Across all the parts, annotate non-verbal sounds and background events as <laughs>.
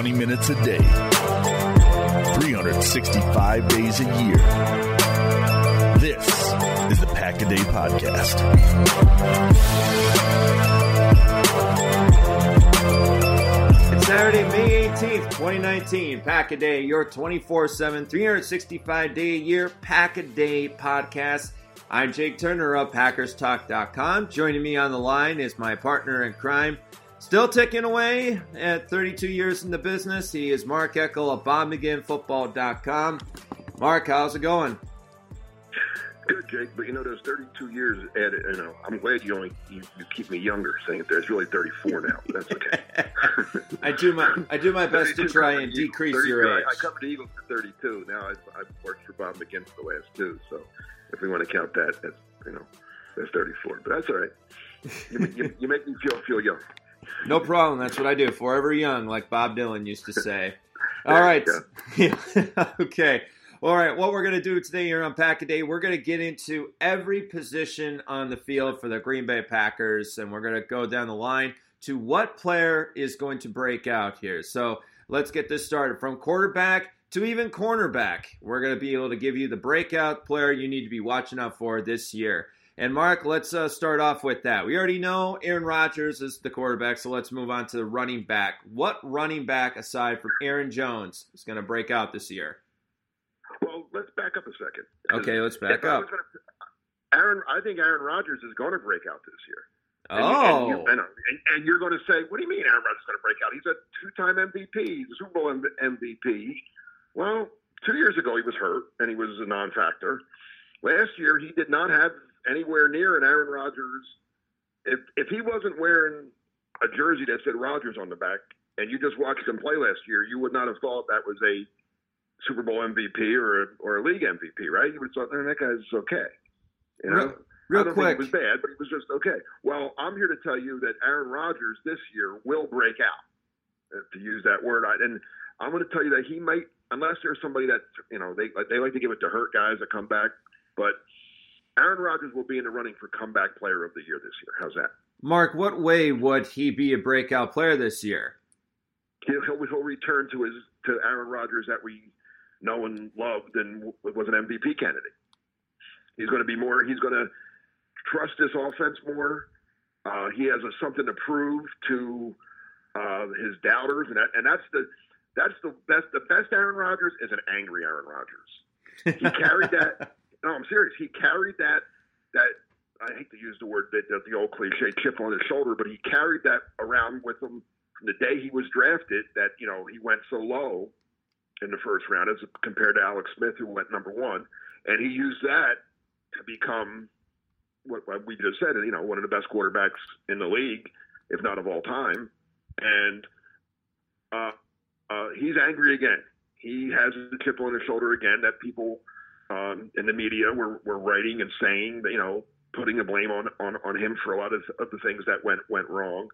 20 minutes a day, 365 days a year. This is the Pack a Day Podcast. It's Saturday, May 18th, 2019. Pack a Day, your 24 7, 365 day a year Pack a Day podcast. I'm Jake Turner of PackersTalk.com. Joining me on the line is my partner in crime, still ticking away at 32 years in the business. He is Mark Eckel of BobMcGinnFootball.com. Mark, how's it going? Good, Jake. But you know, those 32 years added. You know, I'm glad you only you, you keep me younger, saying there's really 34 now. That's okay. <laughs> I do my I do my best to try and decrease your age. I covered the Eagles for 32. Now I've, I've worked for Bob McGinn for the last two. So if we want to count that, that's you know, that's 34. But that's all right. You, you, you make me feel feel young. No problem. That's what I do. Forever young, like Bob Dylan used to say. <laughs> All right. <laughs> Okay. All right. What we're going to do today here on Pack a Day, we're going to get into every position on the field for the Green Bay Packers, and we're going to go down the line to what player is going to break out here. So let's get this started from quarterback to even cornerback. We're going to be able to give you the breakout player you need to be watching out for this year. And Mark, let's uh, start off with that. We already know Aaron Rodgers is the quarterback, so let's move on to the running back. What running back, aside from Aaron Jones, is going to break out this year? Well, let's back up a second. Okay, let's back If up. gonna- Aaron, I think Aaron Rodgers is going to break out this year. And, Oh, and, you, and, and you're going to say, what do you mean Aaron Rodgers is going to break out? He's a two-time MVP. He's a Super Bowl MVP. Well, two years ago he was hurt and he was a non-factor. Last year he did not have anywhere near an Aaron Rodgers. If if he wasn't wearing a jersey that said Rodgers on the back, and you just watched him play last year, you would not have thought that was a Super Bowl MVP or a, or a league MVP, right? You would have thought, "Man, that guy's okay. You know? real, real I don't quick. think he was bad, but he was just okay. Well, I'm here to tell you that Aaron Rodgers this year will break out, uh, to use that word. I- And I'm going to tell you that he might, unless there's somebody that you know they they like to give it to hurt guys that come back, but Aaron Rodgers will be in the running for comeback player of the year this year. How's that? Mark, what way would he be a breakout player this year? He'll he'll, return to his to Aaron Rodgers that we know and loved and was an MVP candidate. He's going to be more. He's going to trust this offense more. Uh, he has a, something to prove to uh, his doubters, and that, and that's the that's the best. The best Aaron Rodgers is an angry Aaron Rodgers. He carried that. <laughs> No, I'm serious. He carried that. That I hate to use the word the, the old cliche chip on his shoulder, but he carried that around with him from the day he was drafted. That you know he went so low in the first round as compared to Alex Smith, who went number one, and he used that to become what, what we just said. You know, one of the best quarterbacks in the league, if not of all time, and uh, uh, he's angry again. He has a chip on his shoulder again that people um, in the media were, were writing and saying, you know, putting the blame on, on, on him for a lot of, of the things that went went wrong,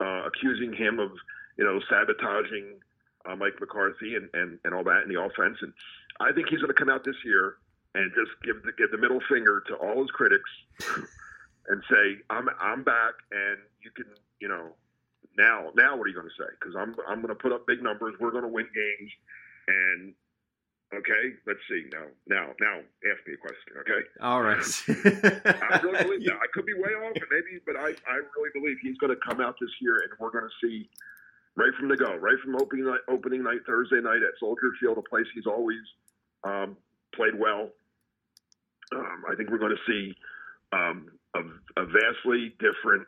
uh, accusing him of, you know, sabotaging uh, Mike McCarthy and, and, and all that in the offense. And I think he's going to come out this year and just give the, give the middle finger to all his critics <laughs> and say, I'm, I'm back and you can, you know, now, now what are you going to say? Because I'm, I'm going to put up big numbers. We're going to win games. And okay, let's see. Now, now, now, ask me a question. Okay. All right. <laughs> <laughs> I really believe that. I could be way off, maybe, but I, I really believe he's going to come out this year, and we're going to see right from the go, right from opening night, opening night Thursday night at Soldier Field, a place he's always um, played well. Um, I think we're going to see um, a, a vastly different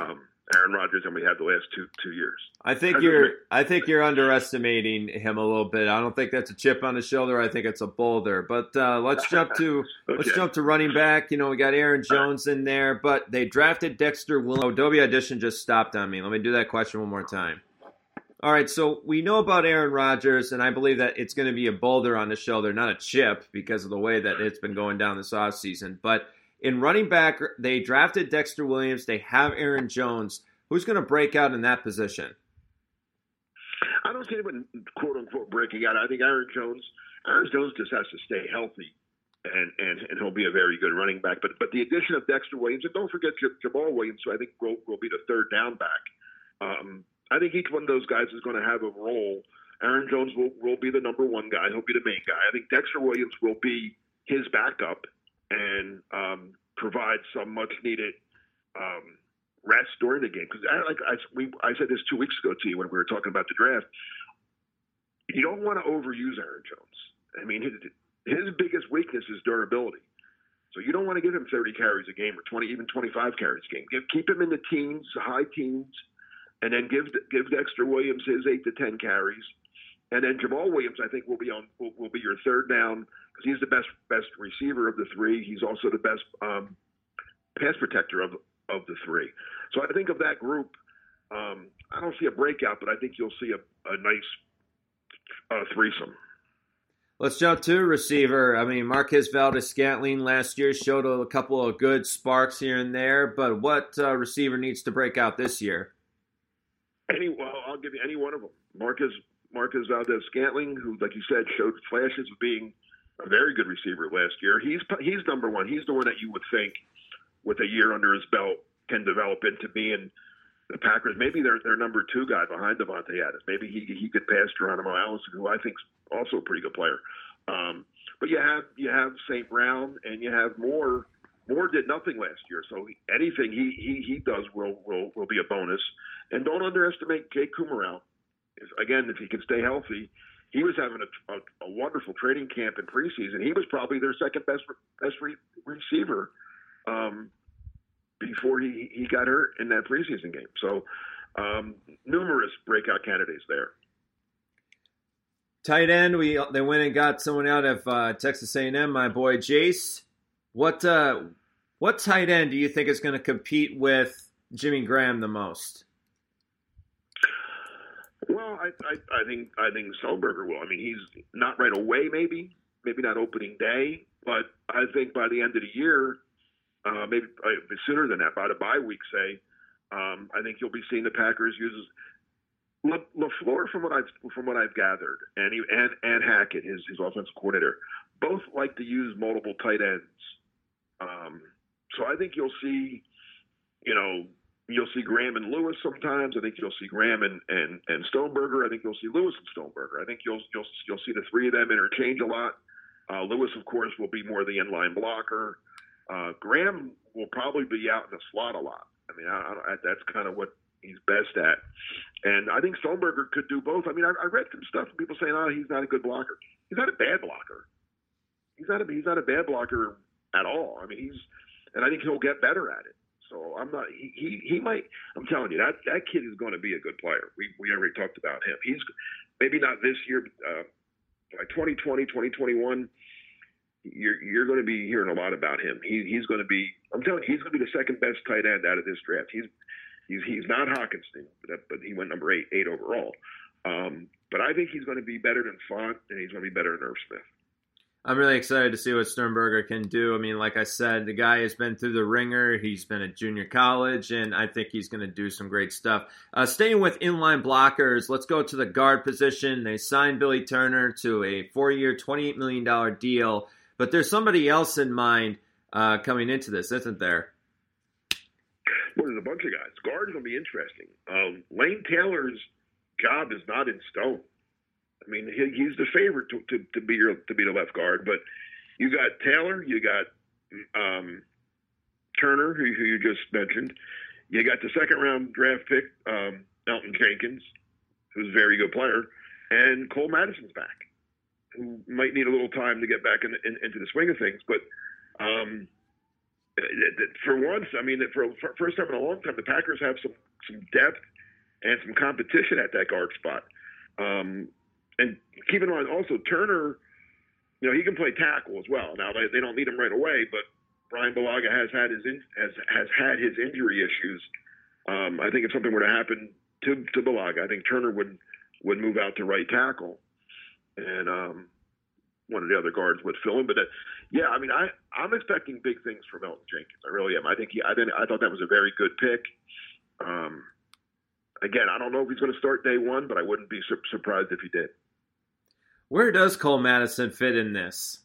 um, Aaron Rodgers than we had the last two two years. I think That's you're. I think you're underestimating him a little bit. I don't think that's a chip on his shoulder. I think it's a boulder. But uh, let's jump to <laughs> let's jump to running back. You know, we got Aaron Jones in there, but they drafted Dexter Williams. Adobe Audition just stopped on me. Let me do that question one more time. All right, so we know about Aaron Rodgers, and I believe that it's going to be a boulder on the shoulder, not a chip, because of the way that it's been going down this offseason. But in running back, they drafted Dexter Williams. They have Aaron Jones. Who's going to break out in that position? I don't see anyone quote unquote breaking out. I think Aaron Jones, Aaron Jones just has to stay healthy, and and and he'll be a very good running back. But but the addition of Dexter Williams, and don't forget Jamaal Williams, who I think will will be the third down back. Um, I think each one of those guys is going to have a role. Aaron Jones will, will be the number one guy. He'll be the main guy. I think Dexter Williams will be his backup and um, provide some much needed um, rest during the game. Because I, like I, we, I said this two weeks ago to you when we were talking about the draft. You don't want to overuse Aaron Jones. I mean, his, his biggest weakness is durability. So you don't want to give him 30 carries a game or 20, even 25 carries a game. Give, keep him in the teens, high teens, and then give give Dexter Williams his eight to 10 carries, and then Jamaal Williams I think will be on will, will be your third down because he's the best best receiver of the three. He's also the best um, pass protector of of the three. So I think of that group. Um, I don't see a breakout, but I think you'll see a, a nice uh, threesome. Let's jump to receiver. I mean, Marquez Valdes Scantling last year showed a couple of good sparks here and there, but what uh, receiver needs to break out this year? Any, well, I'll give you any one of them. Marquez Marquez Valdes Scantling, who, like you said, showed flashes of being a very good receiver last year. He's he's number one. He's the one that you would think, with a year under his belt, can develop into being the Packers. Maybe they're their number two guy behind Davante Adams. Maybe he he could pass Geronimo Allison, who I think's also a pretty good player. Um, but you have you have St. Brown and you have Moore. Moore did nothing last year, so anything he he, he does will, will will be a bonus. And don't underestimate Jake Kumerow. Again, if he can stay healthy, he was having a, a, a wonderful training camp in preseason. He was probably their second best best re- receiver um, before he he got hurt in that preseason game. So um, numerous breakout candidates there. Tight end, we they went and got someone out of uh, Texas A&M, my boy Jace. What uh, what tight end do you think is going to compete with Jimmy Graham the most? Well, I, I, I think I think Sternberger will. I mean, he's not right away, maybe, maybe not opening day, but I think by the end of the year, uh, maybe uh, sooner than that, by the bye week, say, um, I think you'll be seeing the Packers use La, LaFleur, from what I've from what I've gathered, and he, and and Hackett, his his offensive coordinator, both like to use multiple tight ends. Um, so I think you'll see, you know, You'll see Graham and Lewis sometimes. I think you'll see Graham and, and, and Sternberger. I think you'll see Lewis and Sternberger. I think you'll you'll you'll see the three of them interchange a lot. Uh, Lewis, of course, will be more the inline blocker. Uh, Graham will probably be out in the slot a lot. I mean, I, I, that's kind of what he's best at. And I think Sternberger could do both. I mean, I, I read some stuff from people saying, "Oh, he's not a good blocker." He's not a bad blocker. He's not a he's not a bad blocker at all. I mean, he's and I think he'll get better at it. So I'm not. He, he he might. I'm telling you that that kid is going to be a good player. We we already talked about him. He's maybe not this year. Uh, by 2020, 2021, you're you're going to be hearing a lot about him. He he's going to be. I'm telling you, he's going to be the second best tight end out of this draft. He's he's he's not Hockenson, but, but he went number eight eight overall. Um, but I think he's going to be better than Fant, and he's going to be better than Irv Smith. I'm really excited to see what Sternberger can do. I mean, like I said, the guy has been through the ringer. He's been at junior college, and I think he's going to do some great stuff. Uh, staying with inline blockers, let's go to the guard position. They signed Billy Turner to a four-year, $28 million deal, but there's somebody else in mind uh, coming into this, isn't there? Well, there's a bunch of guys. Guard is going to be interesting. Um, Lane Taylor's job is not in stone. I mean, he, he's the favorite to, to, to be your to be the left guard. But you got Taylor, you got um, Turner, who, who, you just mentioned. You got the second round draft pick, um, Elgton Jenkins, who's a very good player, and Cole Madison's back, who might need a little time to get back in, in, into the swing of things. But um, for once, I mean, for, for first time in a long time, the Packers have some some depth and some competition at that guard spot. Um, and keep in mind also Turner, you know, he can play tackle as well. Now they, they don't need him right away, but Brian Bulaga has had his in, has has had his injury issues. Um, I think if something were to happen to to Bulaga, I think Turner would would move out to right tackle, and um, one of the other guards would fill in. But uh, yeah, I mean, I I'm expecting big things from Elton Jenkins. I really am. I think he I didn't, I thought that was a very good pick. Um, again, I don't know if he's going to start day one, but I wouldn't be su- surprised if he did. Where does Cole Madison fit in this?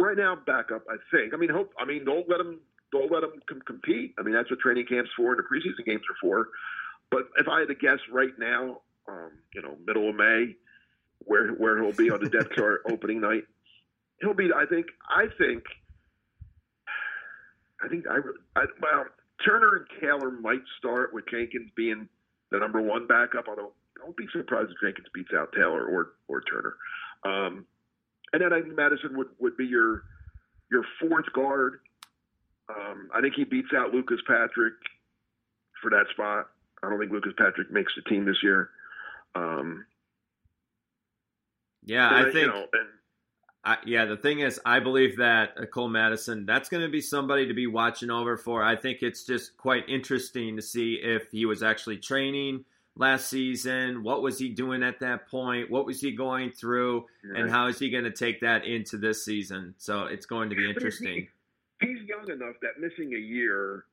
Right now, backup. I think. I mean, hope. I mean, don't let him. Don't let him com- compete. I mean, that's what training camps for and the preseason games are for. but if I had to guess right now, um, you know, middle of May, where where he'll be on the depth chart <laughs> opening night, he'll be. I think. I think. I think I, I well Turner and Taylor might start with Jenkins being the number one backup. Although don't be surprised if Jenkins beats out Taylor or or Turner. Um, and then I think Madison would, would be your your fourth guard. Um, I think he beats out Lucas Patrick for that spot. I don't think Lucas Patrick makes the team this year. Um, yeah, I think. You know, and, I, yeah, the thing is, I believe that Cole Madison, that's going to be somebody to be watching over for. I think it's just quite interesting to see if he was actually training last season. What was he doing at that point? What was he going through? And how is he going to take that into this season? So it's going to be interesting. He, he's young enough that missing a year,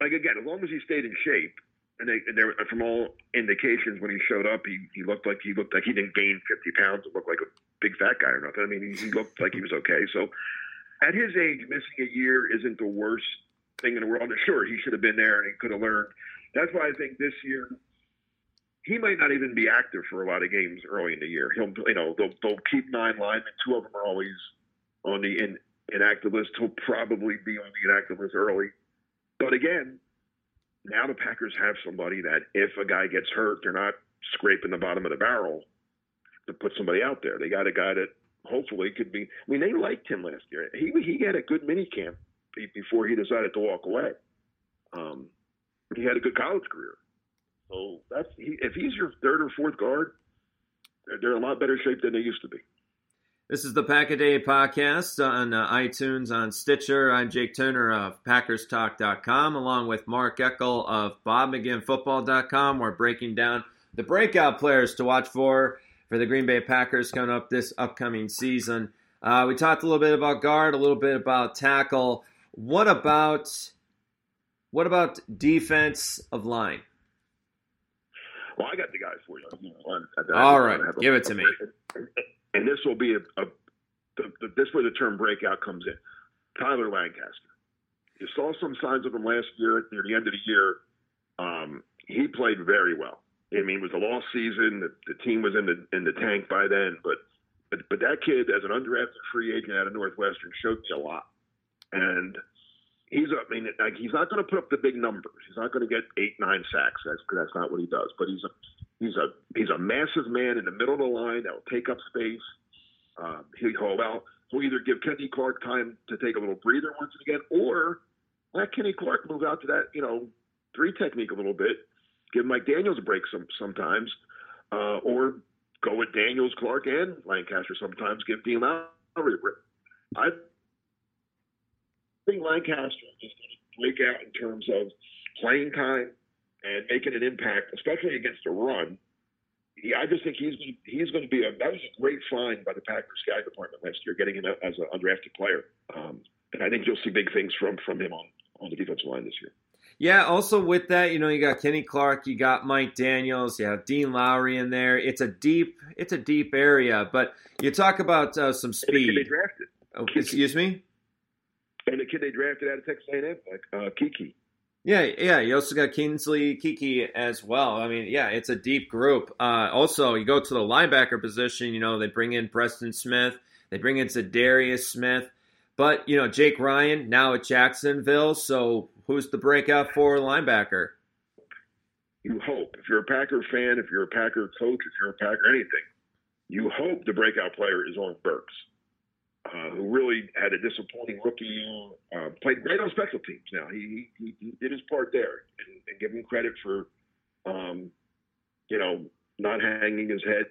like again, as long as he stayed in shape, and, they, and there, from all indications, when he showed up, he, he looked like he looked like he didn't gain 50 pounds. It looked like a big fat guy or nothing. I mean, he, he looked like he was okay. So at his age, missing a year isn't the worst thing in the world. And sure, he should have been there and he could have learned. That's why I think this year he might not even be active for a lot of games early in the year. He'll, you know, they'll, they'll keep nine linemen. Two of them are always on the in, inactive list. He'll probably be on the inactive list early. But again, now the Packers have somebody that if a guy gets hurt, they're not scraping the bottom of the barrel to put somebody out there. They got a guy that hopefully could be. I mean, they liked him last year. He he had a good mini camp before he decided to walk away. Um, he had a good college career. So that's he, if he's your third or fourth guard, they're, they're in a lot better shape than they used to be. This is the Pack a Day podcast on uh, iTunes, on Stitcher. I'm Jake Turner of PackersTalk.com, along with Mark Eckel of BobMcGinnFootball.com. We're breaking down the breakout players to watch for for the Green Bay Packers coming up this upcoming season. Uh, we talked a little bit about guard, a little bit about tackle. What about what about defense of line? Well, I got the guys for you. All right, give it to me. And this will be a, a the, the, this where the term breakout comes in. Tyler Lancaster. You saw some signs of him last year near the end of the year. Um, he played very well. I mean, it was a lost season. The, the team was in the in the tank by then, but but but that kid, as an undrafted free agent out of Northwestern, showed me a lot. And he's, I mean, like he's not going to put up the big numbers. He's not going to get eight, nine sacks. That's that's not what he does. But he's a he's a he's a massive man in the middle of the line that will take up space. Um, he'll out. He'll either give Kenny Clark time to take a little breather once again, or let Kenny Clark move out to that you know three technique a little bit give Mike Daniels a break some sometimes, uh, or go with Daniels, Clark, and Lancaster sometimes. Give Dean Lowry a break. I think Lancaster is going to break out in terms of playing time and making an impact, especially against a run. He, I just think he's he's going to be a that was a great find by the Packers scout department last year, getting him as an undrafted player. Um, and I think you'll see big things from from him on on the defensive line this year. Yeah, also with that, you know, you got Kenny Clark, you got Mike Daniels, you have Dean Lowry in there. It's a deep, it's a deep area. But you talk about uh, some speed. And they drafted. Oh, excuse me. And the kid they drafted out of Texas A&M, uh, Keke. Yeah, yeah. You also got Kingsley Keke as well. I mean, yeah, it's a deep group. Uh, also, you go to the linebacker position. You know, they bring in Preston Smith. They bring in Za'Darius Smith. But you know, Jake Ryan now at Jacksonville. So who's the breakout for linebacker? You hope. If you're a Packer fan, if you're a Packer coach, if you're a Packer anything, you hope the breakout player is Oren Burks, uh, who really had a disappointing rookie year. Uh, played great on special teams. Now he he, he did his part there, and, and give him credit for, um, you know, not hanging his head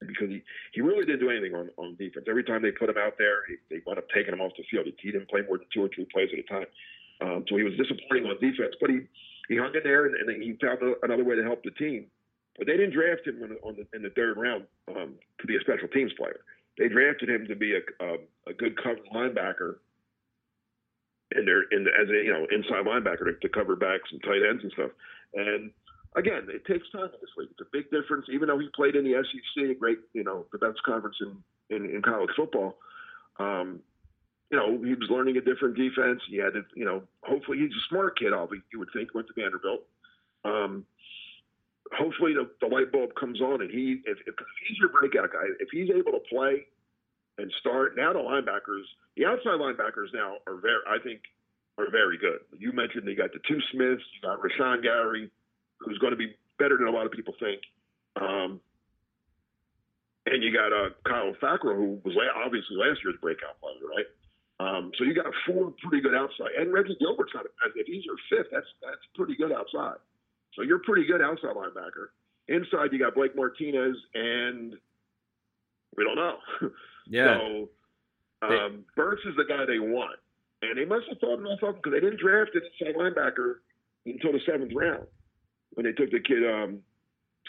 because he, he really didn't do anything on, on defense. Every time they put him out there, he, they wound up taking him off the field. He, didn't play more than two or three plays at a time. Um, so he was disappointing on defense, but he, he hung in there and, and he found another way to help the team. But they didn't draft him on the, in the third round um, to be a special teams player. They drafted him to be a, a, a good cover linebacker in their in the, as a you know inside linebacker to, to cover backs and tight ends and stuff. And again, it takes time in this league. It's a big difference. Even though he played in the SEC, great you know the best conference in in, in college football. Um, you know, he was learning a different defense. He had to, you know, hopefully he's a smart kid. All you would think went to Vanderbilt. Um, hopefully the, the light bulb comes on and he if, if he's your breakout guy, if he's able to play and start now the linebackers, the outside linebackers now are very I think are very good. You mentioned they got the two Smiths, you got Rashan Gary, who's going to be better than a lot of people think. Um, and you got uh, Kyle Fackrell, who was la- obviously last year's breakout player, right? Um, so you got four pretty good outside, and Reggie Gilbert's not. If he's your fifth, that's that's pretty good outside. So you're pretty good outside linebacker. Inside, you got Blake Martinez, and we don't know. <laughs> Yeah. so um, Burks is the guy they want, and they must have thought enough of him because they didn't draft an inside linebacker until the seventh round when they took the kid um,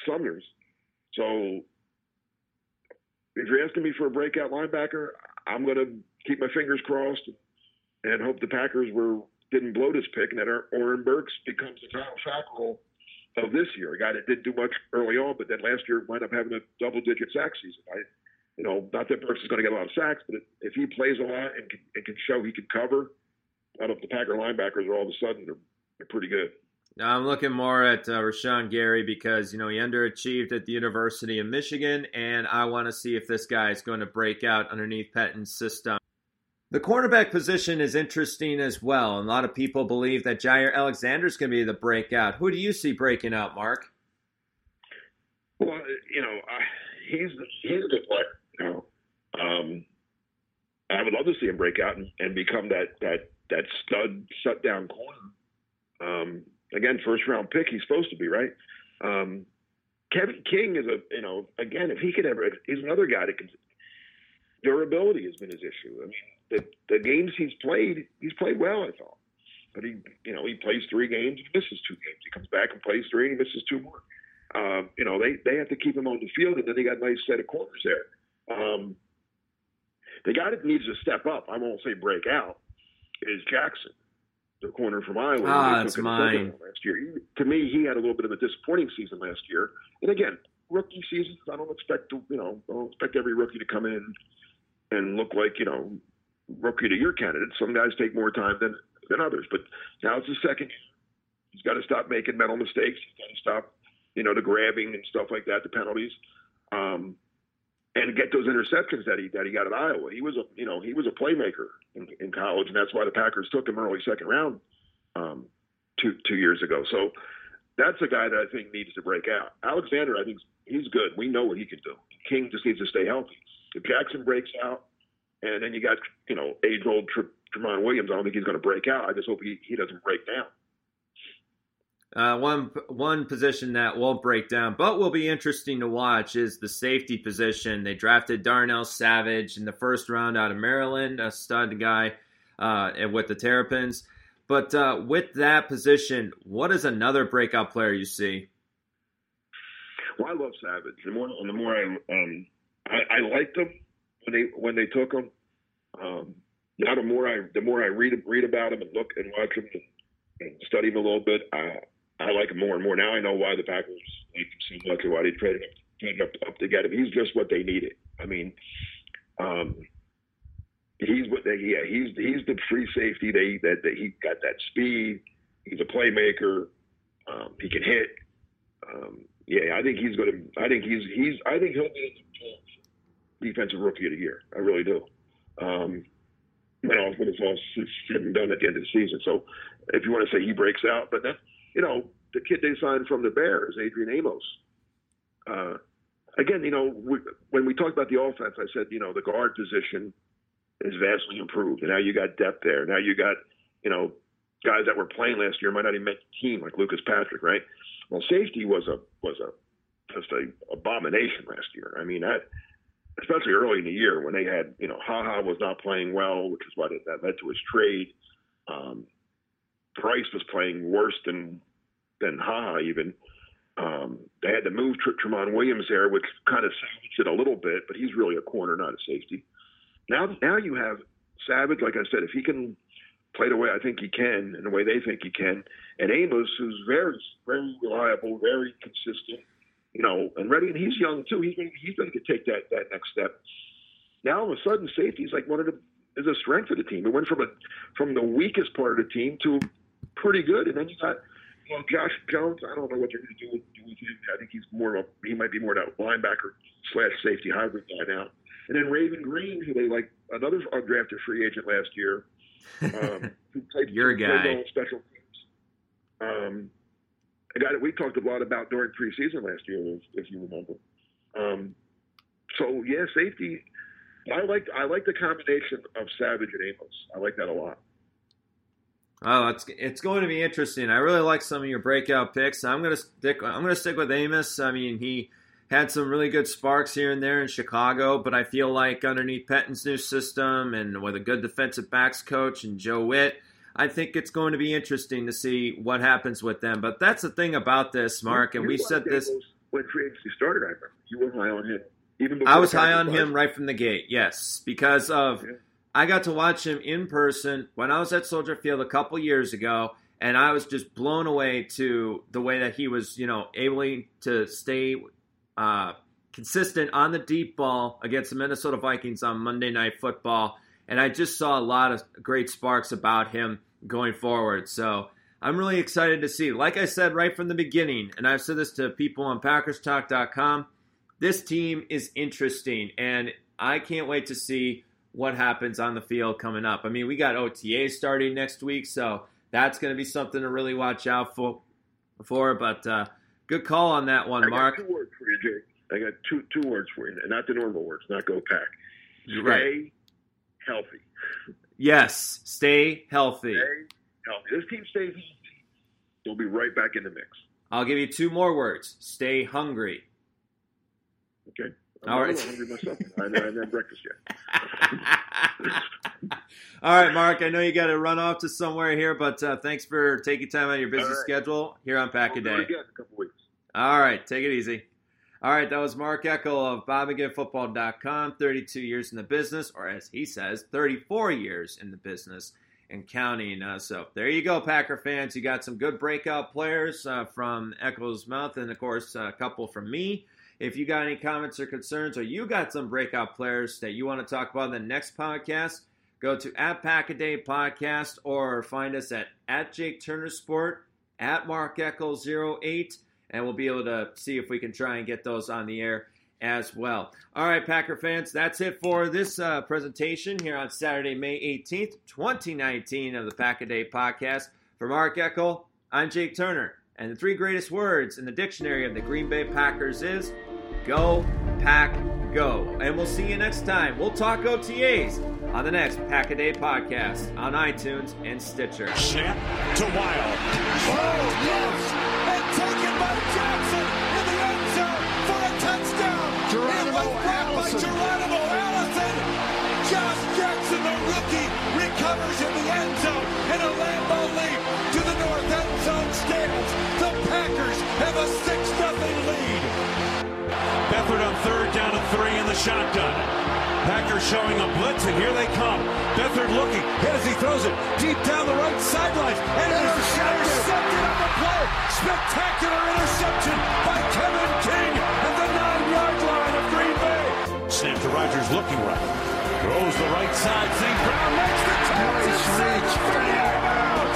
Summers. So if you're asking me for a breakout linebacker, I'm going to keep my fingers crossed and hope the Packers were didn't blow this pick and that Oren Burks becomes the Kyle Fackrell of this year. A guy that didn't do much early on, but then last year wound up having a double-digit sack season. I, you know, not that Burks is going to get a lot of sacks, but if he plays a lot and can, and can show he can cover, I don't the Packer linebackers are all of a sudden they're, they're pretty good. I'm looking more at uh, Rashan Gary because you know he underachieved at the University of Michigan, and I want to see if this guy is going to break out underneath Pettine's system. The cornerback position is interesting as well. A lot of people believe that Jaire Alexander is going to be the breakout. Who do you see breaking out, Mark? Well, you know, he's he's a good player. You know, um, I would love to see him break out and, and become that that that stud shutdown corner. Um, again, first round pick. He's supposed to be right. Um, Kevin King is a you know again if he could ever he's another guy that can durability has been his issue. I mean the the games he's played he's played well I thought, but he you know he plays three games he misses two games he comes back and plays three and he misses two more. Um, you know they they have to keep him on the field and then they got a nice set of corners there. Um, the guy that needs to step up I won't say break out is Jackson the corner from Iowa. Ah, that's mine. Last year, he, to me, he had a little bit of a disappointing season last year. And again, rookie seasons, I don't expect to, you know, I don't expect every rookie to come in and look like, you know, rookie the year candidate. Some guys take more time than than others. But now it's the second. He's got to stop making mental mistakes. He's got to stop, you know, the grabbing and stuff like that, the penalties. Um, and get those interceptions that he that he got at Iowa. He was a you know he was a playmaker in, in college, and that's why the Packers took him early second round um, two two years ago. So that's a guy that I think needs to break out. Alexander, I think he's good. We know what he can do. King just needs to stay healthy. If Jackson breaks out, and then you got you know age old Tramon Williams, I don't think he's going to break out. I just hope he, he doesn't break down. Uh, one one position that won't break down, but will be interesting to watch is the safety position. They drafted Darnell Savage in the first round out of Maryland, a stud guy uh, with the Terrapins. But uh, with that position, what is another breakout player you see? Well, I love Savage. The more, the more I, um, I, I liked him when they when they took him. Um, now the more I the more I read read about him and look and watch him and, and study him a little bit, I I like him more and more. Now I know why the Packers like him so much and why they traded him, traded up, up to get him. He's just what they needed. I mean, um, he's what they yeah he's he's the free safety. They that, that he got that speed. He's a playmaker. Um, he can hit. Um, yeah, I think he's going to. I think he's he's. I think he'll be defensive rookie of the year. I really do. Um, when all when it's all said and done at the end of the season. So, if you want to say he breaks out, but that you know, the kid they signed from the Bears, Adrian Amos. Uh, again, you know, we, when we talked about the offense, I said, you know, the guard position is vastly improved, and now you got depth there. Now you got, you know, guys that were playing last year might not even make the team, like Lucas Patrick, right? Well, safety was a was a just a abomination last year. I mean, that especially early in the year when they had, you know, Ha Ha was not playing well, which is why that led to his trade. Um, Brice was playing worse than than Ha even. Um, they had to move Tr- Tramon Williams there, which kind of salvaged it a little bit, but he's really a corner, not a safety. Now, now you have Savage. Like I said, if he can play the way I think he can and the way they think he can, and Amos, who's very, very reliable, very consistent, you know, and ready, and he's young too. He's going, he's going to take that that next step. Now, all of a sudden, safety is like one of the is a strength of the team. It went from a from the weakest part of the team to pretty good, and then you got Well, Josh Jones, I don't know what they're going to do with, do with him. I think he's more of a, he might be more of a linebacker slash safety hybrid guy now. And then Raven Greene, who they like another undrafted free agent last year, <laughs> um, who played Your guy. special teams. Um, a guy that we talked a lot about during preseason last year, if, if you remember. Um, so yeah, safety. I like I like the combination of Savage and Amos. I like that a lot. Oh, it's it's going to be interesting. I really like some of your breakout picks. I'm gonna stick. I'm gonna stick with Amos. I mean, he had some really good sparks here and there in Chicago, but I feel like underneath Pettine's new system and with a good defensive backs coach and Joe Whitt, I think it's going to be interesting to see what happens with them. But that's the thing about this, Mark, and we said this. When free agency started. I remember you were high on him. Even I was high on him right from the gate, yes, because of Yeah. I got to watch him in person when I was at Soldier Field a couple years ago, and I was just blown away to the way that he was, you know, able to stay uh, consistent on the deep ball against the Minnesota Vikings on Monday Night Football, and I just saw a lot of great sparks about him going forward. So. I'm really excited to see. Like I said right from the beginning, and I've said this to people on PackersTalk.com, this team is interesting, and I can't wait to see what happens on the field coming up. I mean, we got OTA starting next week, so that's going to be something to really watch out for. For, but uh, good call on that one, I Mark. got two words for you, Jake. I got two two words for you, not the normal words, not go pack. Stay right. healthy. Yes, stay healthy. Stay healthy. This team stays healthy. They'll be right back in the mix. I'll give you two more words. Stay hungry. Okay. I'm All right. hungry myself. I haven't had breakfast yet. <laughs> All right, Mark. I know you got to run off to somewhere here, but uh, thanks for taking time out of your busy right. schedule here on Pack a We'll do Day. again in a couple weeks. All right, take it easy. All right, that was Mark Eckel of BobMcGinnFootball.com. 32 years in the business, or as he says, 34 years in the business and counting. Uh, so there you go, Packer fans. You got some good breakout players uh, from Eckel's mouth, and of course, a couple from me. If you got any comments or concerns, or you got some breakout players that you want to talk about in the next podcast, go to at Pack a Day Podcast or find us at at Jake Turner Sport, at Mark Eckel 08 and we'll be able to see if we can try and get those on the air as well. All right, Packer fans, that's it for this uh, presentation here on Saturday, May 18th, 2019 of the Pack a Day podcast. For Mark Eckel, I'm Jake Turner, and the three greatest words in the dictionary of the Green Bay Packers is go, pack, go. And we'll see you next time. We'll talk OTAs on the next Pack a Day podcast on iTunes and Stitcher. Snap to Wild. Oh, yes! By Jackson in the end zone for a touchdown. Geronimo it was brought by. Geronimo Allison. Josh Jackson, the rookie, recovers in the end zone and a Lambeau leap to the north end zone stands. The Packers have a 6-0 lead. Beathard on third down and three in the shotgun. Packers showing a blitz, and here they come. Beathard looking, hit as he throws it deep down the right sideline. And intercepted. intercepted on the play. Spectacular interception by Kevin King at the nine-yard line of Green Bay. Snap to Rodgers looking right. Throws the right side. St. Brown makes the catch. Nice reach, 30-yard out.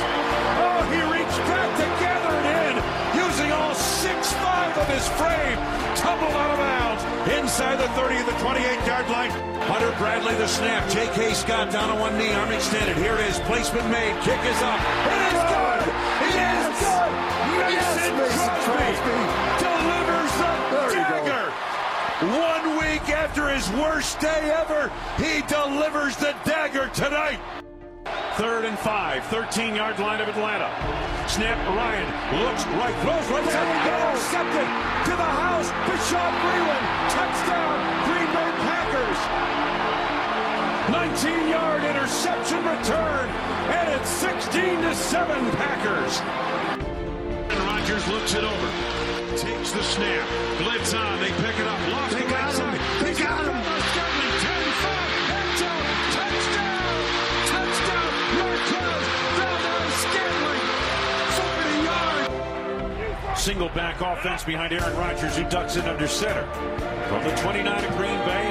Oh, he reached back to gather it in, using all 6'5 of his frame. Tumbled out of bounds inside the 30 of the 28-yard line. Hunter Bradley the snap. J.K. Scott down on one knee, arm extended. Here it is. Placement made. Kick is up. It is week after his worst day ever, he delivers the dagger tonight. Third and five, 13 yard line of Atlanta. Snap, Ryan looks right, throws right there. Intercepted to the house. Bashaud Breeland, touchdown, Green Bay Packers. 19 yard interception return, and it's 16 to 7 Packers. And Rodgers looks it over. Takes the snap. Blitz on. They pick it up. Lost They the got him. They got him. Scotland, 10, 5, end zone. Touchdown. Touchdown. Marquez. Valdes Scantling. 40 yard. Single back offense behind Aaron Rodgers, who ducks it under center. From the 29 of Green Bay,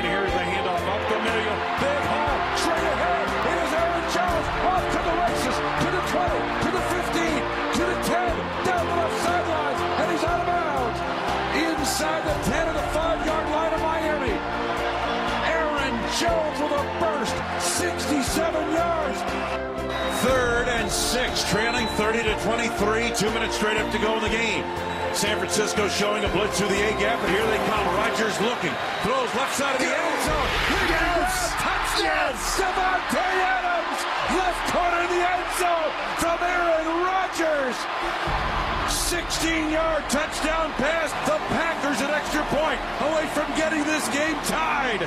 six, trailing 30 to 23. Two minutes straight up to go in the game. San Francisco showing a blitz through the A gap, and here they come. Rodgers looking, throws left side of the end zone. Yes! Touchdown! Davante Adams! Left corner of the end zone from Aaron Rodgers! 16-yard touchdown pass. The Packers an extra point away from getting this game tied.